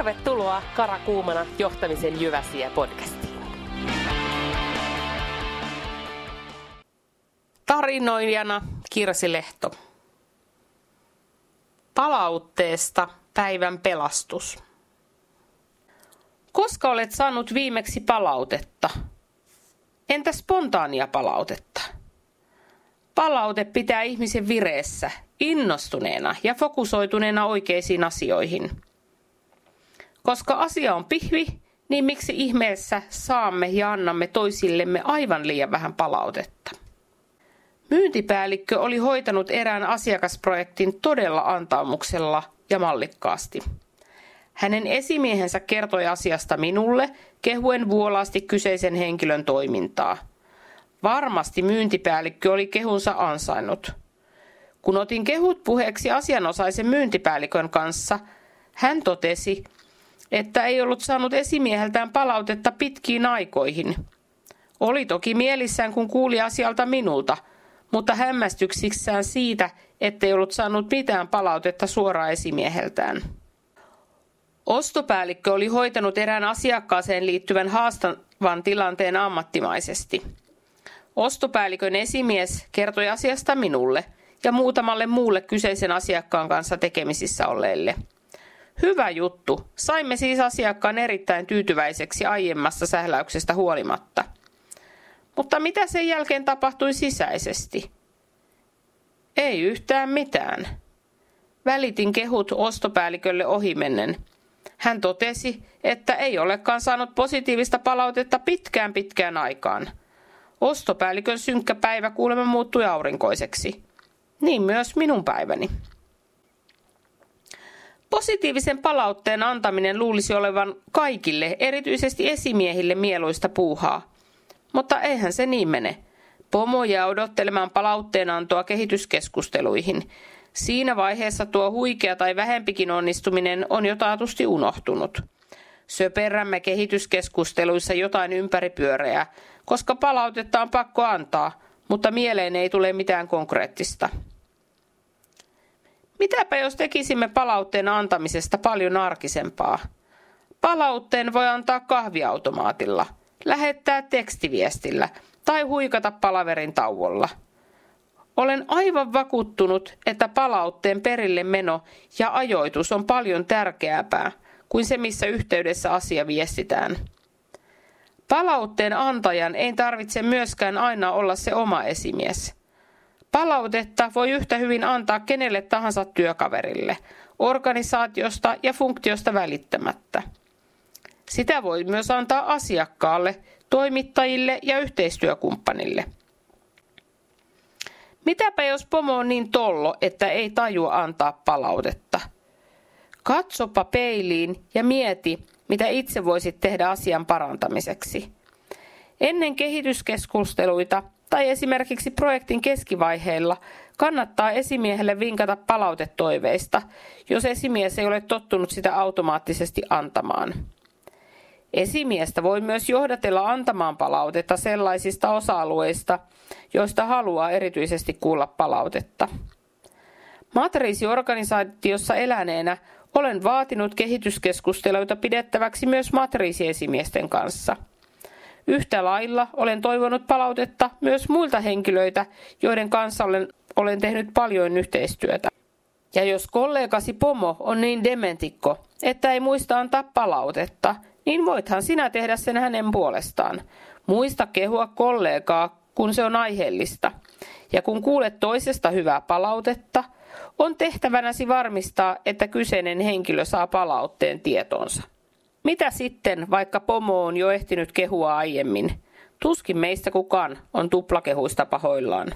Tervetuloa Karakuumana johtamisen Jyväsiä podcastiin. Tarinoijana Kirsi Lehto. Palautteesta päivän pelastus. Koska olet saanut viimeksi palautetta? Entä spontaania palautetta? Palaute pitää ihmisen vireessä, innostuneena ja fokusoituneena oikeisiin asioihin. Koska asia on pihvi, niin miksi ihmeessä saamme ja annamme toisillemme aivan liian vähän palautetta? Myyntipäällikkö oli hoitanut erään asiakasprojektin todella antaumuksella ja mallikkaasti. Hänen esimiehensä kertoi asiasta minulle, kehuen vuolaasti kyseisen henkilön toimintaa. Varmasti myyntipäällikkö oli kehunsa ansainnut. Kun otin kehut puheeksi asianosaisen myyntipäällikön kanssa, hän totesi, että ei ollut saanut esimieheltään palautetta pitkiin aikoihin. Oli toki mielissään, kun kuuli asialta minulta, mutta hämmästyksissään siitä, ettei ollut saanut mitään palautetta suoraan esimieheltään. Ostopäällikkö oli hoitanut erään asiakkaaseen liittyvän haastavan tilanteen ammattimaisesti. Ostopäällikön esimies kertoi asiasta minulle ja muutamalle muulle kyseisen asiakkaan kanssa tekemisissä olleille. Hyvä juttu. Saimme siis asiakkaan erittäin tyytyväiseksi aiemmasta sähläyksestä huolimatta. Mutta mitä sen jälkeen tapahtui sisäisesti? Ei yhtään mitään. Välitin kehut ostopäällikölle ohimennen – hän totesi, että ei olekaan saanut positiivista palautetta pitkään pitkään aikaan. Ostopäällikön synkkä päivä kuulemma muuttui aurinkoiseksi. Niin myös minun päiväni. Positiivisen palautteen antaminen luulisi olevan kaikille, erityisesti esimiehille, mieluista puuhaa. Mutta eihän se niin mene. Pomo jää odottelemaan palautteen antoa kehityskeskusteluihin. Siinä vaiheessa tuo huikea tai vähempikin onnistuminen on jo taatusti unohtunut. Söperrämme kehityskeskusteluissa jotain ympäripyöreää, koska palautetta on pakko antaa, mutta mieleen ei tule mitään konkreettista. Mitäpä jos tekisimme palautteen antamisesta paljon arkisempaa? Palautteen voi antaa kahviautomaatilla, lähettää tekstiviestillä tai huikata palaverin tauolla – olen aivan vakuuttunut, että palautteen perille meno ja ajoitus on paljon tärkeämpää kuin se, missä yhteydessä asia viestitään. Palautteen antajan ei tarvitse myöskään aina olla se oma esimies. Palautetta voi yhtä hyvin antaa kenelle tahansa työkaverille, organisaatiosta ja funktiosta välittämättä. Sitä voi myös antaa asiakkaalle, toimittajille ja yhteistyökumppanille – Mitäpä jos pomo on niin tollo, että ei tajua antaa palautetta? Katsopa peiliin ja mieti, mitä itse voisit tehdä asian parantamiseksi. Ennen kehityskeskusteluita tai esimerkiksi projektin keskivaiheilla kannattaa esimiehelle vinkata palautetoiveista, jos esimies ei ole tottunut sitä automaattisesti antamaan. Esimiestä voi myös johdatella antamaan palautetta sellaisista osa-alueista, joista haluaa erityisesti kuulla palautetta. Matriisiorganisaatiossa eläneenä olen vaatinut kehityskeskusteluita pidettäväksi myös matriisiesimiesten kanssa. Yhtä lailla olen toivonut palautetta myös muilta henkilöitä, joiden kanssa olen, olen tehnyt paljon yhteistyötä. Ja jos kollegasi pomo on niin dementikko, että ei muista antaa palautetta, niin voithan sinä tehdä sen hänen puolestaan. Muista kehua kollegaa, kun se on aiheellista. Ja kun kuulet toisesta hyvää palautetta, on tehtävänäsi varmistaa, että kyseinen henkilö saa palautteen tietonsa. Mitä sitten, vaikka pomo on jo ehtinyt kehua aiemmin? Tuskin meistä kukaan on tuplakehuista pahoillaan.